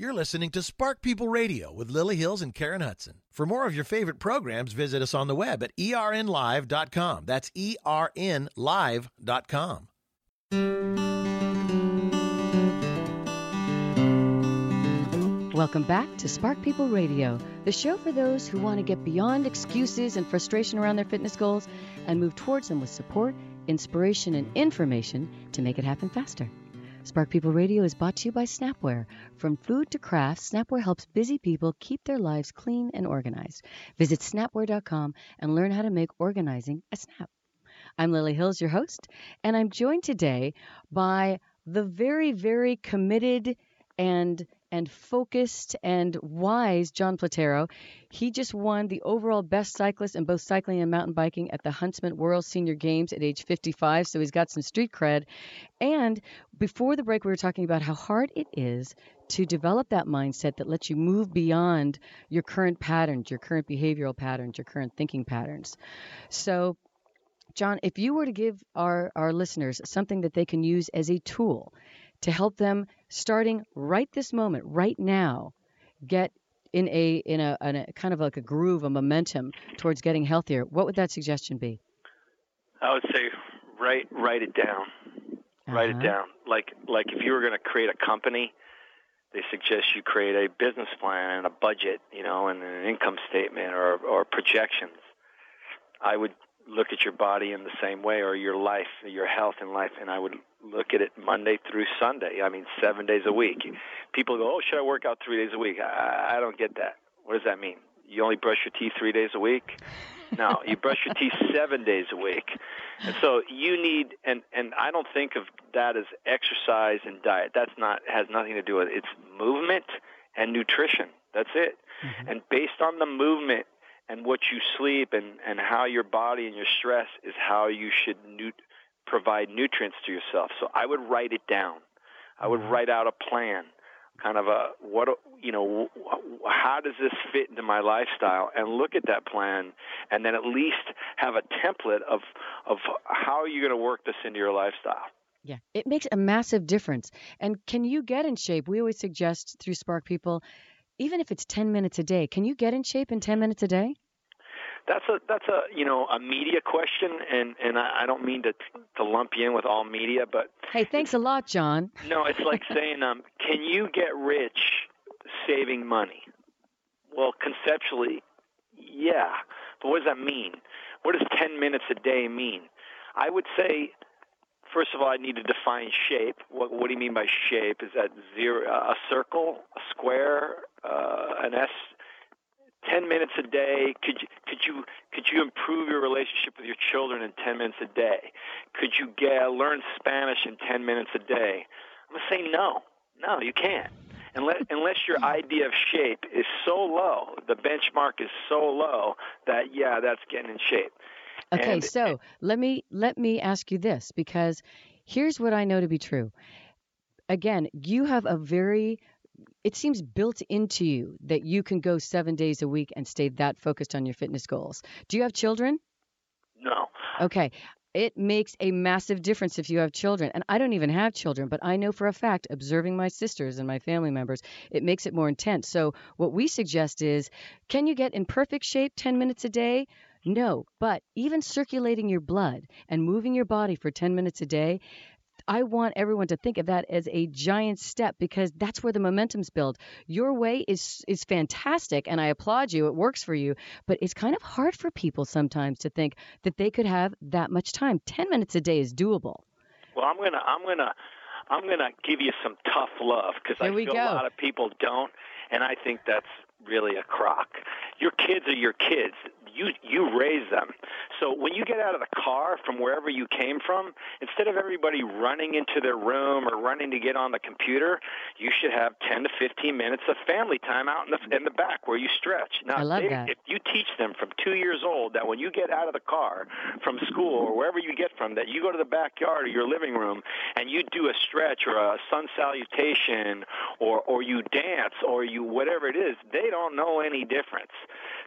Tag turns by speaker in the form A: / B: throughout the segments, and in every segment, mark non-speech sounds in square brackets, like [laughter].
A: You're listening to Spark People Radio with Lily Hills and Karen Hudson. For more of your favorite programs, visit us on the web at ernlive.com. That's ernlive.com.
B: Welcome back to Spark People Radio, the show for those who want to get beyond excuses and frustration around their fitness goals and move towards them with support, inspiration, and information to make it happen faster. Spark People Radio is brought to you by Snapware. From food to crafts, Snapware helps busy people keep their lives clean and organized. Visit snapware.com and learn how to make organizing a snap. I'm Lily Hills, your host, and I'm joined today by the very, very committed and and focused and wise John Platero. He just won the overall best cyclist in both cycling and mountain biking at the Huntsman World Senior Games at age 55, so he's got some street cred. And before the break, we were talking about how hard it is to develop that mindset that lets you move beyond your current patterns, your current behavioral patterns, your current thinking patterns. So, John, if you were to give our, our listeners something that they can use as a tool to help them starting right this moment, right now, get in a in a, in a kind of like a groove, a momentum towards getting healthier, what would that suggestion be?
C: I would say write write it down. Uh-huh. Write it uh-huh. down. Like like if you were going to create a company, they suggest you create a business plan and a budget, you know, and an income statement or or projections. I would look at your body in the same way or your life, your health and life, and I would look at it Monday through Sunday. I mean, seven days a week. People go, "Oh, should I work out three days a week?" I, I don't get that. What does that mean? You only brush your teeth three days a week? No, you brush your teeth [laughs] seven days a week. And so you need, and and I don't think of that as exercise and diet. That's not has nothing to do with it. It's movement and nutrition. That's it. Mm-hmm. And based on the movement and what you sleep and and how your body and your stress is how you should nu- provide nutrients to yourself. So I would write it down. I would mm-hmm. write out a plan, kind of a what you know, how does this fit into my lifestyle, and look at that plan, and then at least have a template of of how you're going to work this into your lifestyle.
B: Yeah, it makes a massive difference. And can you get in shape? We always suggest through Spark People, even if it's 10 minutes a day, can you get in shape in 10 minutes a day?
C: That's a that's a you know a media question, and and I, I don't mean to to lump you in with all media, but
B: hey, thanks a lot, John.
C: No, it's like [laughs] saying, um, can you get rich saving money? Well, conceptually, yeah, but what does that mean? What does ten minutes a day mean? I would say first of all, I need to define shape. What, what do you mean by shape? Is that zero, a circle, a square, uh, an S? Ten minutes a day. Could you could you could you improve your relationship with your children in ten minutes a day? Could you get learn Spanish in ten minutes a day? I'm gonna say no. No, you can't. Unless, unless your idea of shape is so low, the benchmark is so low that yeah, that's getting in shape.
B: Okay, and, so let me let me ask you this because here's what I know to be true. Again, you have a very it seems built into you that you can go 7 days a week and stay that focused on your fitness goals. Do you have children?
C: No.
B: Okay. It makes a massive difference if you have children. And I don't even have children, but I know for a fact, observing my sisters and my family members, it makes it more intense. So, what we suggest is can you get in perfect shape 10 minutes a day? No, but even circulating your blood and moving your body for 10 minutes a day, I want everyone to think of that as a giant step because that's where the momentum's built. Your way is is fantastic and I applaud you. It works for you, but it's kind of hard for people sometimes to think that they could have that much time. 10 minutes a day is doable.
C: Well, I'm going to I'm going to I'm going to give you some tough love because I feel
B: go.
C: a lot of people don't and I think that's really a crock. Your kids are your kids you you raise them. So when you get out of the car from wherever you came from, instead of everybody running into their room or running to get on the computer, you should have 10 to 15 minutes of family time out in the in the back where you stretch.
B: Now, I love
C: they,
B: that.
C: if you teach them from 2 years old that when you get out of the car from school or wherever you get from that you go to the backyard or your living room and you do a stretch or a sun salutation or or you dance or you whatever it is, they don't know any difference.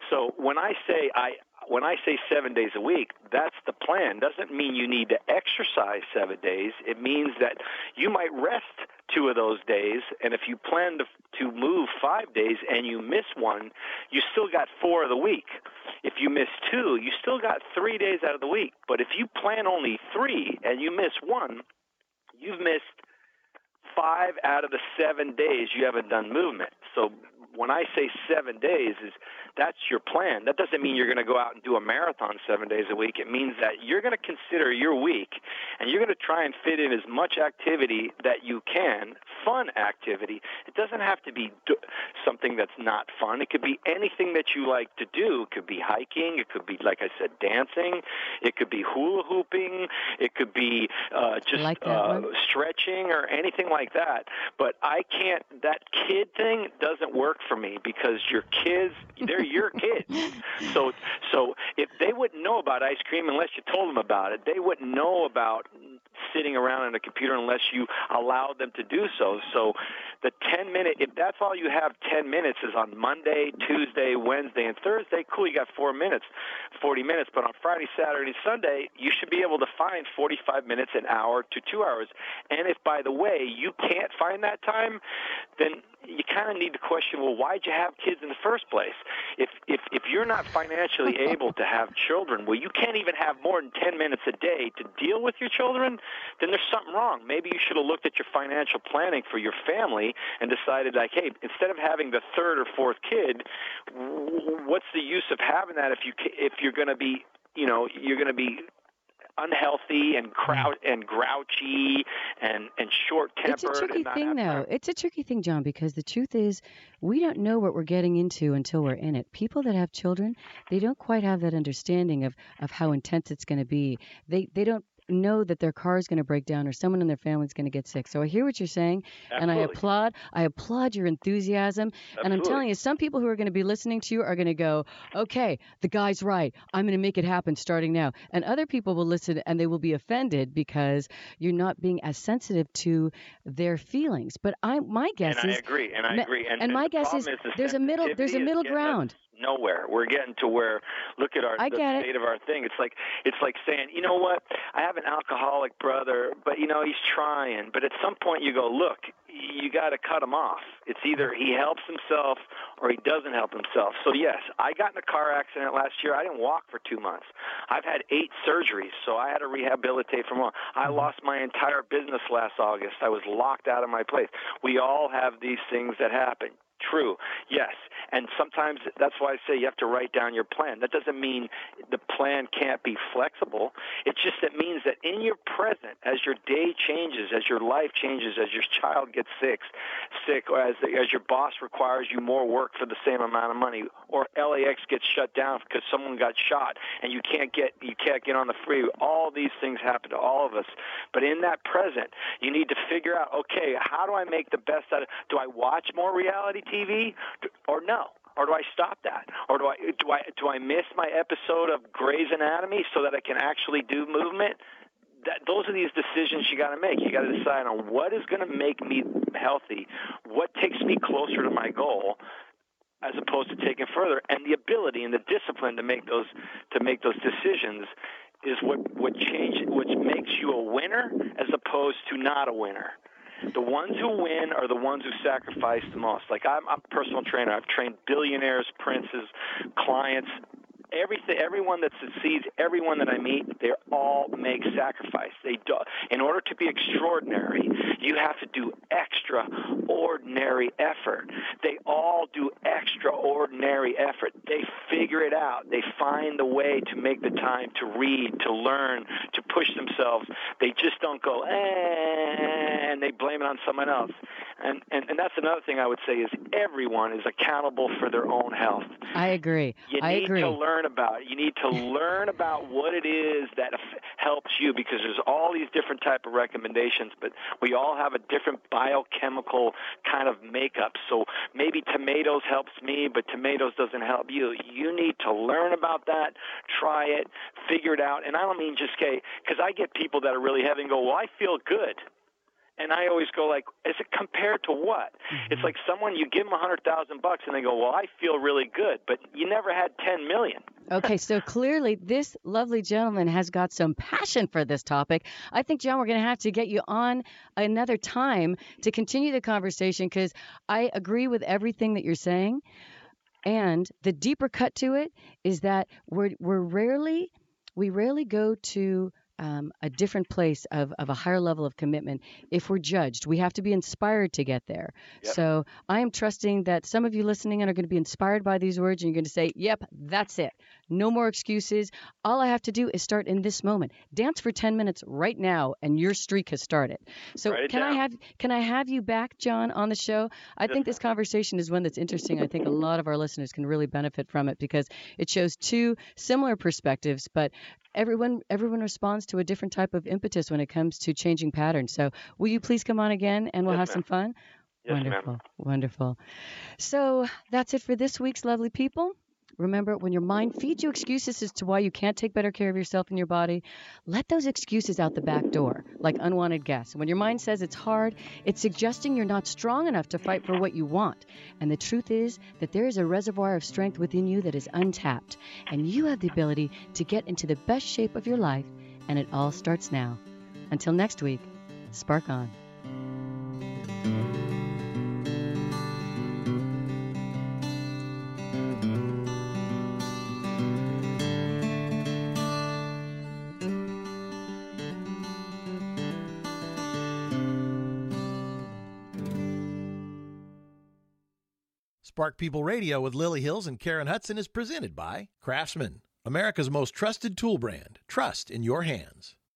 C: So when I say I when I say seven days a week, that's the plan. Doesn't mean you need to exercise seven days. It means that you might rest two of those days, and if you plan to to move five days and you miss one, you still got four of the week. If you miss two, you still got three days out of the week. But if you plan only three and you miss one, you've missed five out of the seven days you haven't done movement. So when I say seven days, is that's your plan. That doesn't mean you're going to go out and do a marathon seven days a week. It means that you're going to consider your week and you're going to try and fit in as much activity that you can, fun activity. It doesn't have to be do- something that's not fun. It could be anything that you like to do. It could be hiking. It could be, like I said, dancing. It could be hula hooping. It could be uh, just
B: like
C: uh, stretching or anything like that. But I can't. That kid thing doesn't work for me because your kids, they're your kids. [laughs] So, so if they wouldn't know about ice cream unless you told them about it, they wouldn't know about sitting around on a computer unless you allowed them to do so. So, the 10 minute, if that's all you have, 10 minutes is on Monday, Tuesday, Wednesday, and Thursday. Cool, you got four minutes, 40 minutes. But on Friday, Saturday, Sunday, you should be able to find 45 minutes, an hour to two hours. And if, by the way, you can't find that time, then you kind of need to question, well, why'd you have kids in the first place? If if if you're not financially [laughs] able to have children, well, you can't even have more than 10 minutes a day to deal with your children, then there's something wrong. Maybe you should have looked at your financial planning for your family and decided, like, hey, instead of having the third or fourth kid, what's the use of having that if you if you're going to be you know you're going to be unhealthy and mm. crowd and grouchy and and short tempered.
B: It's a tricky thing, though. It's a tricky thing, John, because the truth is, we don't know what we're getting into until we're in it. People that have children, they don't quite have that understanding of of how intense it's going to be. They they don't know that their car is going to break down or someone in their family is going to get sick. So I hear what you're saying,
C: Absolutely.
B: and I applaud. I applaud your enthusiasm.
C: Absolutely.
B: And I'm telling you, some people who are going to be listening to you are going to go, "Okay, the guy's right. I'm going to make it happen starting now." And other people will listen and they will be offended because you're not being as sensitive to their feelings. But I, my guess
C: and
B: is,
C: I agree, and I agree, and,
B: and my guess
C: problem
B: is there's a middle- there's a middle
C: getting us
B: ground.
C: Nowhere. We're getting to where look at our
B: I
C: the
B: get it.
C: state of our thing. It's like it's like saying, you know what? I have an alcoholic brother, but you know he's trying. But at some point you go, look, you got to cut him off. It's either he helps himself or he doesn't help himself. So yes, I got in a car accident last year. I didn't walk for two months. I've had eight surgeries, so I had to rehabilitate from one. I
B: Mm-hmm.
C: lost my entire business last August. I was locked out of my place. We all have these things that happen. True. Yes. And sometimes that's why I say you have to write down your plan. That doesn't mean the plan can't be flexible. It just it means that in your present, as your day changes, as your life changes, as your child gets sick, sick, or as as your boss requires you more work for the same amount of money, or LAX gets shut down because someone got shot and you can't get you can't get on the freeway. All these things happen to all of us. But in that present, you need to figure out, okay, how do I make the best out of? Do I watch more reality TV or no? Or do I stop that? Or do I do I do I miss my episode of Grey's Anatomy so that I can actually do movement? That, those are these decisions you got to make. You got to decide on what is going to make me healthy, what takes me closer to my goal, as opposed to taking further. And the ability and the discipline to make those to make those decisions is what what change which makes you a winner as opposed to not a winner. The ones who win are the ones who sacrifice the most. Like I'm, I'm a personal trainer. I've trained billionaires, princes, clients, everything, everyone that succeeds, everyone that I meet, they all make sacrifice. They do. In order to be extraordinary, you have to do extraordinary effort. They all do extraordinary effort. They figure it out. They find the way to make the time to read, to learn, to push themselves. They just don't go, eh, and they blame it on someone else. And, and, and that's another thing I would say is everyone is accountable for their own health.
B: I agree.
C: You
B: I
C: need
B: agree.
C: to learn about it. You need to [laughs] learn about what it is that helps you because there's all these different type of recommendations, but we all have a different biochemical kind of makeup. So maybe tomatoes helps me, but tomatoes doesn't help you. You need to learn about that, try it, figure it out. And I don't mean just okay, because I get people that are really heavy and go, well, I feel good. And I always go like, is it compared to what? Mm-hmm. It's like someone you give them a hundred thousand bucks and they go, well, I feel really good, but you never had ten million.
B: okay, so [laughs] clearly this lovely gentleman has got some passion for this topic. I think John, we're going to have to get you on another time to continue the conversation because I agree with everything that you're saying. And the deeper cut to it is that we're we're rarely we rarely go to um, a different place of, of a higher level of commitment if we're judged. We have to be inspired to get there. Yep. So I am trusting that some of you listening in are going to be inspired by these words and you're going to say, yep, that's it. No more excuses. All I have to do is start in this moment. Dance for 10 minutes right now and your streak has started. So can
C: down.
B: I have can I have you back John on the show? I think this conversation is one that's interesting. I think a lot of our listeners can really benefit from it because it shows two similar perspectives but everyone everyone responds to a different type of impetus when it comes to changing patterns. So will you please come on again and we'll
C: yes,
B: have
C: ma'am.
B: some fun?
C: Yes,
B: wonderful,
C: ma'am.
B: wonderful. So that's it for this week's lovely people. Remember, when your mind feeds you excuses as to why you can't take better care of yourself and your body, let those excuses out the back door, like unwanted guests. When your mind says it's hard, it's suggesting you're not strong enough to fight for what you want. And the truth is that there is a reservoir of strength within you that is untapped, and you have the ability to get into the best shape of your life, and it all starts now. Until next week, spark on.
A: Spark People Radio with Lily Hills and Karen Hudson is presented by Craftsman, America's most trusted tool brand. Trust in your hands.